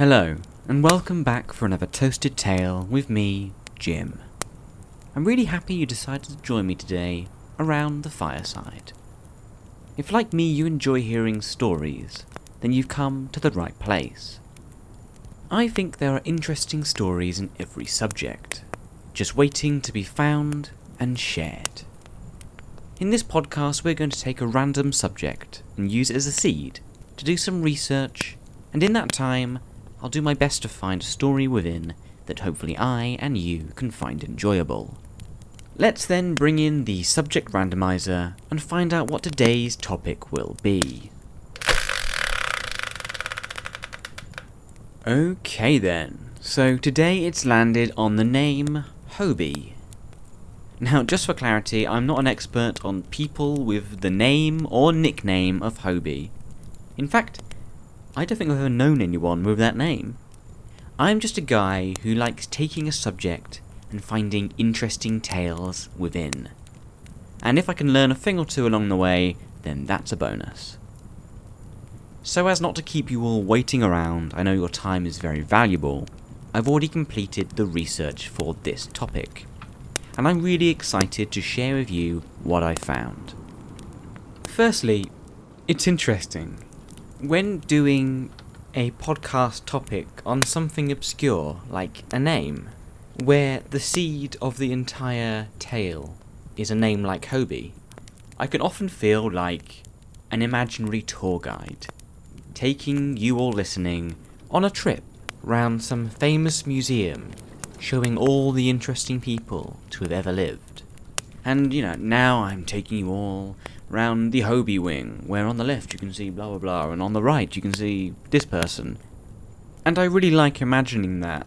Hello, and welcome back for another Toasted Tale with me, Jim. I'm really happy you decided to join me today around the fireside. If, like me, you enjoy hearing stories, then you've come to the right place. I think there are interesting stories in every subject, just waiting to be found and shared. In this podcast, we're going to take a random subject and use it as a seed to do some research, and in that time, I'll do my best to find a story within that hopefully I and you can find enjoyable. Let's then bring in the subject randomizer and find out what today's topic will be. Okay then, so today it's landed on the name Hobie. Now, just for clarity, I'm not an expert on people with the name or nickname of Hobie. In fact, I don't think I've ever known anyone with that name. I'm just a guy who likes taking a subject and finding interesting tales within. And if I can learn a thing or two along the way, then that's a bonus. So, as not to keep you all waiting around, I know your time is very valuable, I've already completed the research for this topic. And I'm really excited to share with you what I found. Firstly, it's interesting when doing a podcast topic on something obscure, like a name, where the seed of the entire tale is a name like Hobie, I can often feel like an imaginary tour guide, taking you all listening on a trip round some famous museum, showing all the interesting people to have ever lived. And, you know, now I'm taking you all round the Hobie wing, where on the left you can see blah blah blah, and on the right you can see this person. And I really like imagining that.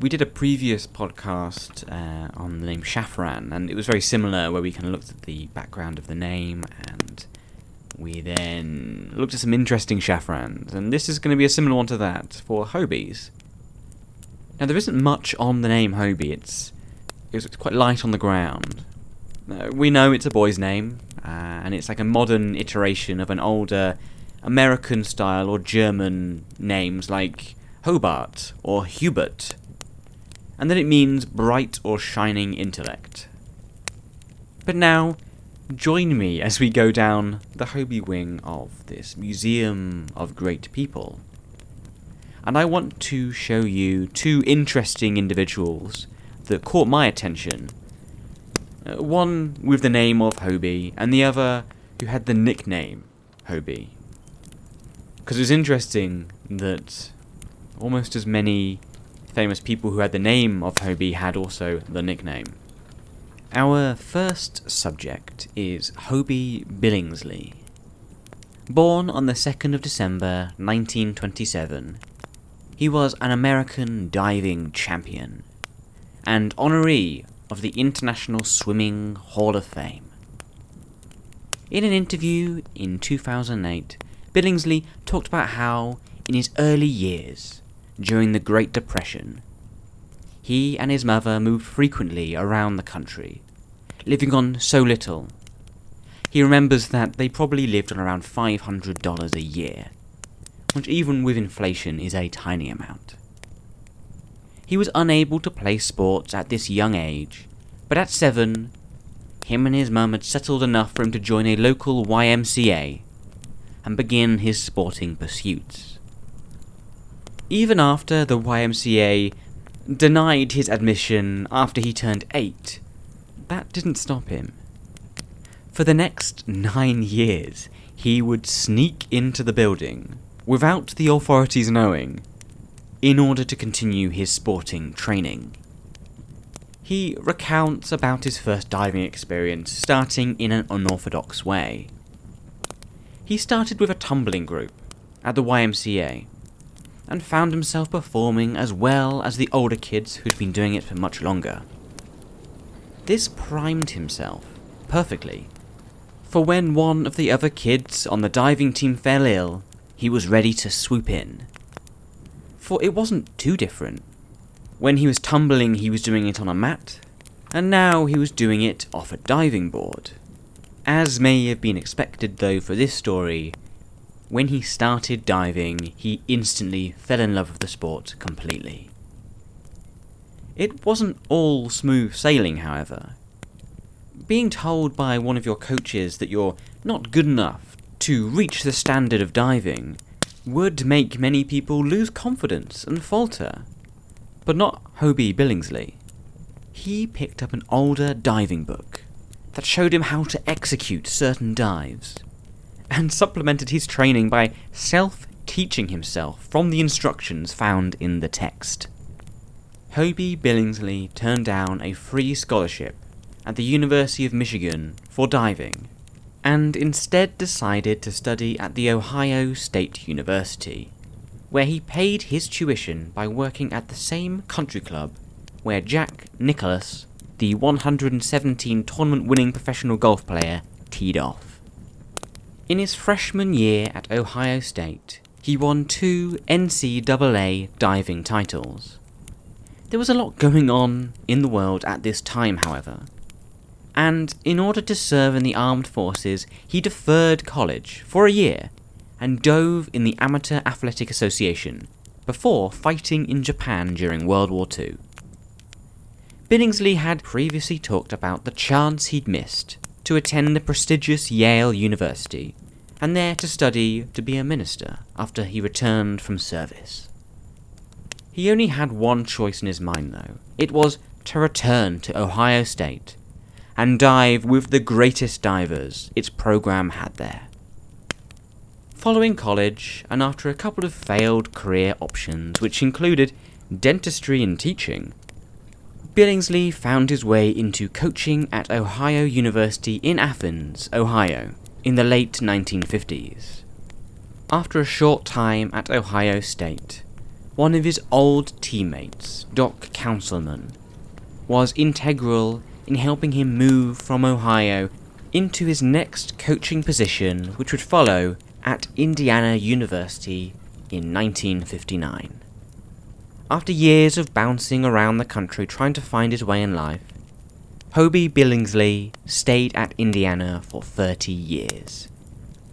We did a previous podcast uh, on the name Shafran, and it was very similar, where we kind of looked at the background of the name, and we then looked at some interesting Shafrans, and this is going to be a similar one to that for Hobies. Now there isn't much on the name Hobie. It's it's quite light on the ground. Uh, we know it's a boy's name, uh, and it's like a modern iteration of an older American style or German names like Hobart or Hubert, and that it means bright or shining intellect. But now, join me as we go down the Hobie wing of this Museum of Great People. And I want to show you two interesting individuals that caught my attention uh, one with the name of Hobie, and the other who had the nickname Hobie. Because it was interesting that almost as many famous people who had the name of Hobie had also the nickname. Our first subject is Hobie Billingsley. Born on the 2nd of December 1927, he was an American diving champion and honoree of the International Swimming Hall of Fame. In an interview in 2008, Billingsley talked about how, in his early years, during the Great Depression, he and his mother moved frequently around the country, living on so little. He remembers that they probably lived on around $500 a year, which even with inflation is a tiny amount. He was unable to play sports at this young age, but at seven, him and his mum had settled enough for him to join a local YMCA and begin his sporting pursuits. Even after the YMCA denied his admission after he turned eight, that didn't stop him. For the next nine years, he would sneak into the building without the authorities knowing in order to continue his sporting training. He recounts about his first diving experience, starting in an unorthodox way. He started with a tumbling group at the YMCA and found himself performing as well as the older kids who'd been doing it for much longer. This primed himself perfectly for when one of the other kids on the diving team fell ill, he was ready to swoop in it wasn't too different. When he was tumbling, he was doing it on a mat, and now he was doing it off a diving board. As may have been expected, though, for this story, when he started diving, he instantly fell in love with the sport completely. It wasn't all smooth sailing, however. Being told by one of your coaches that you're not good enough to reach the standard of diving would make many people lose confidence and falter. But not Hobie Billingsley. He picked up an older diving book that showed him how to execute certain dives, and supplemented his training by self teaching himself from the instructions found in the text. Hobie Billingsley turned down a free scholarship at the University of Michigan for diving, and instead decided to study at the Ohio State University, where he paid his tuition by working at the same country club where Jack Nicklaus, the 117 tournament winning professional golf player, teed off. In his freshman year at Ohio State, he won two NCAA diving titles. There was a lot going on in the world at this time, however. And in order to serve in the armed forces, he deferred college for a year and dove in the Amateur Athletic Association before fighting in Japan during World War II. Billingsley had previously talked about the chance he'd missed to attend the prestigious Yale University and there to study to be a minister after he returned from service. He only had one choice in his mind, though. It was to return to Ohio State and dive with the greatest divers its program had there. Following college, and after a couple of failed career options, which included dentistry and teaching, Billingsley found his way into coaching at Ohio University in Athens, Ohio, in the late 1950s. After a short time at Ohio State, one of his old teammates, Doc Counsilman, was integral in helping him move from Ohio into his next coaching position, which would follow at Indiana University in 1959. After years of bouncing around the country trying to find his way in life, Hobie Billingsley stayed at Indiana for 30 years.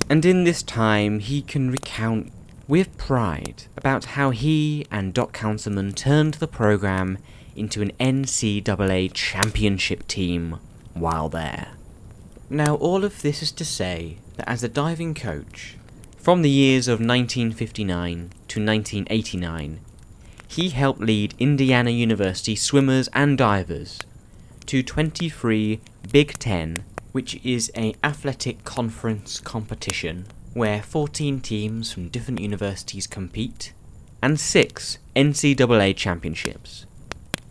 And in this time, he can recount with pride about how he and Doc Counsilman turned the program into an NCAA championship team while there. Now, all of this is to say that as a diving coach, from the years of 1959 to 1989, he helped lead Indiana University swimmers and divers to 23 Big Ten, which is a athletic conference competition where 14 teams from different universities compete, and 6 NCAA championships.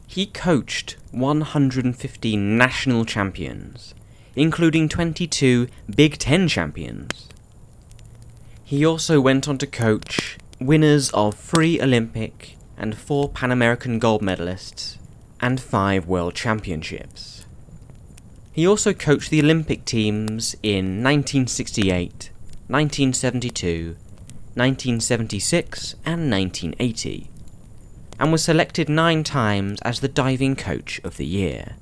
He coached 115 national champions, including 22 Big Ten champions. He also went on to coach winners of three Olympic and four Pan American gold medalists, and five World Championships. He also coached the Olympic teams in 1968, 1972, 1976, and 1980, and was selected nine times as the diving coach of the year.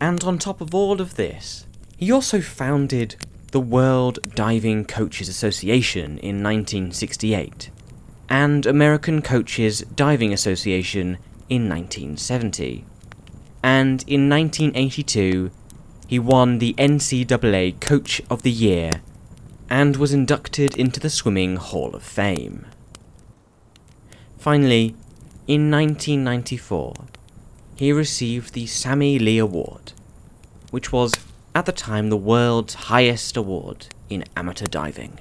And on top of all of this, he also founded the World Diving Coaches Association in 1968 and American Coaches Diving Association in 1970. And in 1982, he won the NCAA Coach of the Year and was inducted into the Swimming Hall of Fame. Finally, in 1994, he received the Sammy Lee Award, which was at the time the world's highest award in amateur diving.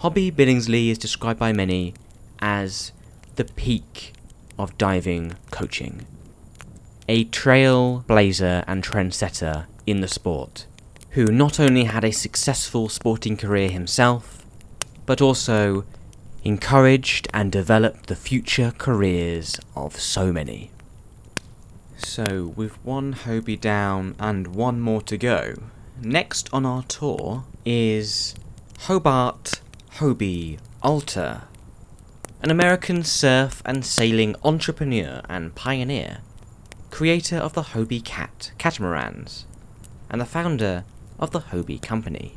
Hobie Billingsley is described by many as the peak of diving coaching. A trailblazer and trendsetter in the sport who not only had a successful sporting career himself, but also encouraged and developed the future careers of so many. So, with one Hobie down and one more to go, next on our tour is Hobart Hobie Alter, an American surf and sailing entrepreneur and pioneer, creator of the Hobie Cat catamarans, and the founder of the Hobie Company.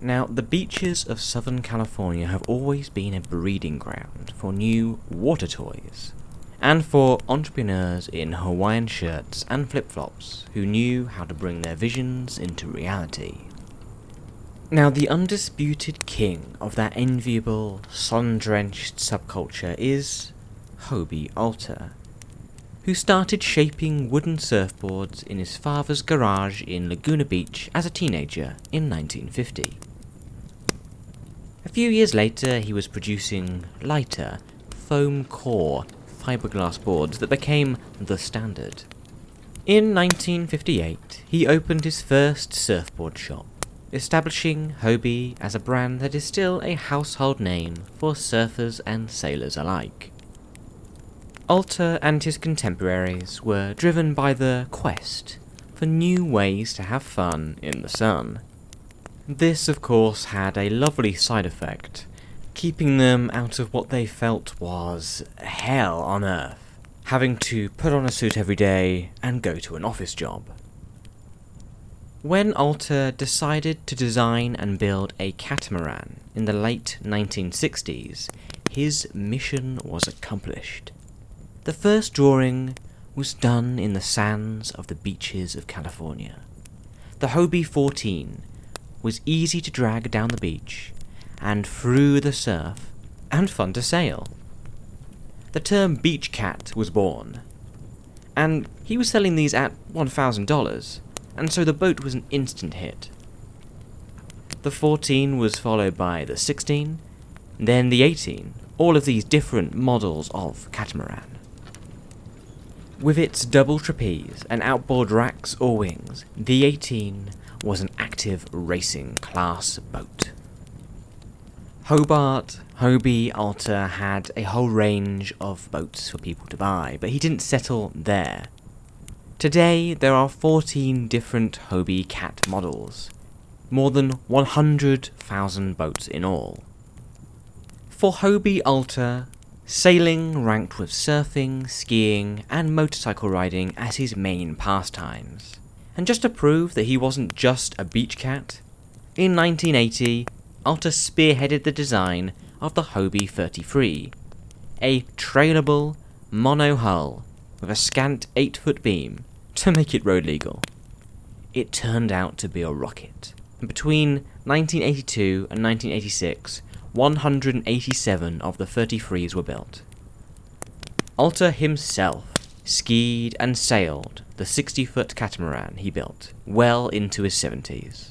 Now, the beaches of Southern California have always been a breeding ground for new water toys, and for entrepreneurs in Hawaiian shirts and flip flops who knew how to bring their visions into reality. Now, the undisputed king of that enviable, sun drenched subculture is Hobie Alter, who started shaping wooden surfboards in his father's garage in Laguna Beach as a teenager in 1950. A few years later, he was producing lighter, foam core fiberglass boards that became the standard. In 1958, he opened his first surfboard shop, establishing Hobie as a brand that is still a household name for surfers and sailors alike. Alter and his contemporaries were driven by the quest for new ways to have fun in the sun. This, of course, had a lovely side effect, keeping them out of what they felt was hell on earth, having to put on a suit every day and go to an office job. When Alter decided to design and build a catamaran in the late 1960s, his mission was accomplished. The first drawing was done in the sands of the beaches of California. The Hobie 14 was easy to drag down the beach and through the surf, and fun to sail. The term beach cat was born, and he was selling these at $1,000, and so the boat was an instant hit. The 14 was followed by the 16, then the 18, all of these different models of catamaran. With its double trapeze and outboard racks or wings, the 18 was an active racing class boat. Hobart, Hobie, Alter had a whole range of boats for people to buy, but he didn't settle there. Today, there are 14 different Hobie Cat models, more than 100,000 boats in all. For Hobie Alter, sailing ranked with surfing, skiing, and motorcycle riding as his main pastimes. And just to prove that he wasn't just a beach cat, in 1980, Alter spearheaded the design of the Hobie 33, a trailable mono hull with a scant 8 foot beam to make it road legal. It turned out to be a rocket. And between 1982 and 1986, 187 of the 33s were built. Alter himself skied and sailed the 60 foot catamaran he built well into his 70s.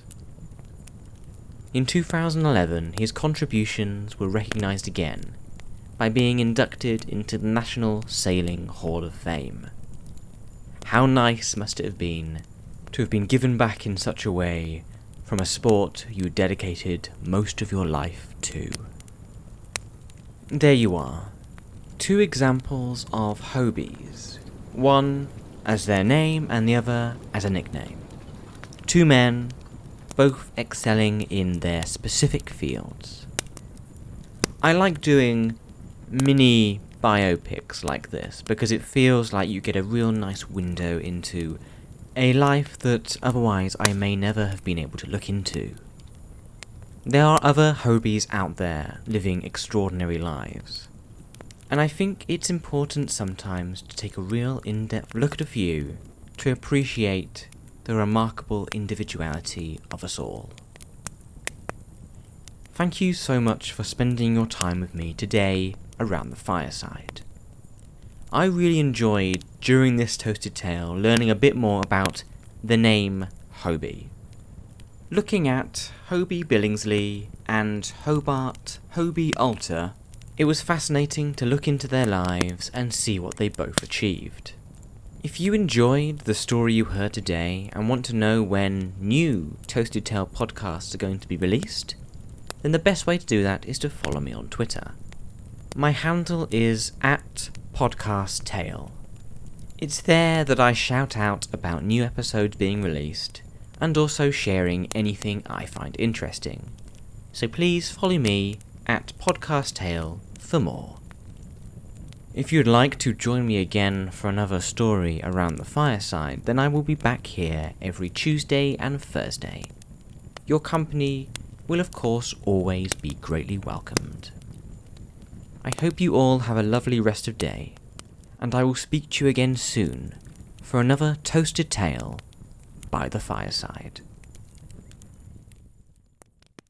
In 2011, his contributions were recognised again by being inducted into the National Sailing Hall of Fame. How nice must it have been to have been given back in such a way from a sport you dedicated most of your life to? There you are. Two examples of Hobies. One as their name and the other as a nickname. Two men both excelling in their specific fields. I like doing mini biopics like this because it feels like you get a real nice window into a life that otherwise I may never have been able to look into. There are other Hobies out there living extraordinary lives. And I think it's important sometimes to take a real in depth look at a few to appreciate the remarkable individuality of us all. Thank you so much for spending your time with me today around the fireside. I really enjoyed, during this toasted tale, learning a bit more about the name Hobie. Looking at Hobie Billingsley and Hobart Hobie Alter, it was fascinating to look into their lives and see what they both achieved. If you enjoyed the story you heard today and want to know when new Toasted Tale podcasts are going to be released, then the best way to do that is to follow me on Twitter. My handle is at Podcast Tale. It's there that I shout out about new episodes being released and also sharing anything I find interesting. So please follow me at Podcast Tale for more. If you'd like to join me again for another story around the fireside, then I will be back here every Tuesday and Thursday. Your company will of course always be greatly welcomed. I hope you all have a lovely rest of day, and I will speak to you again soon for another toasted tale by the fireside.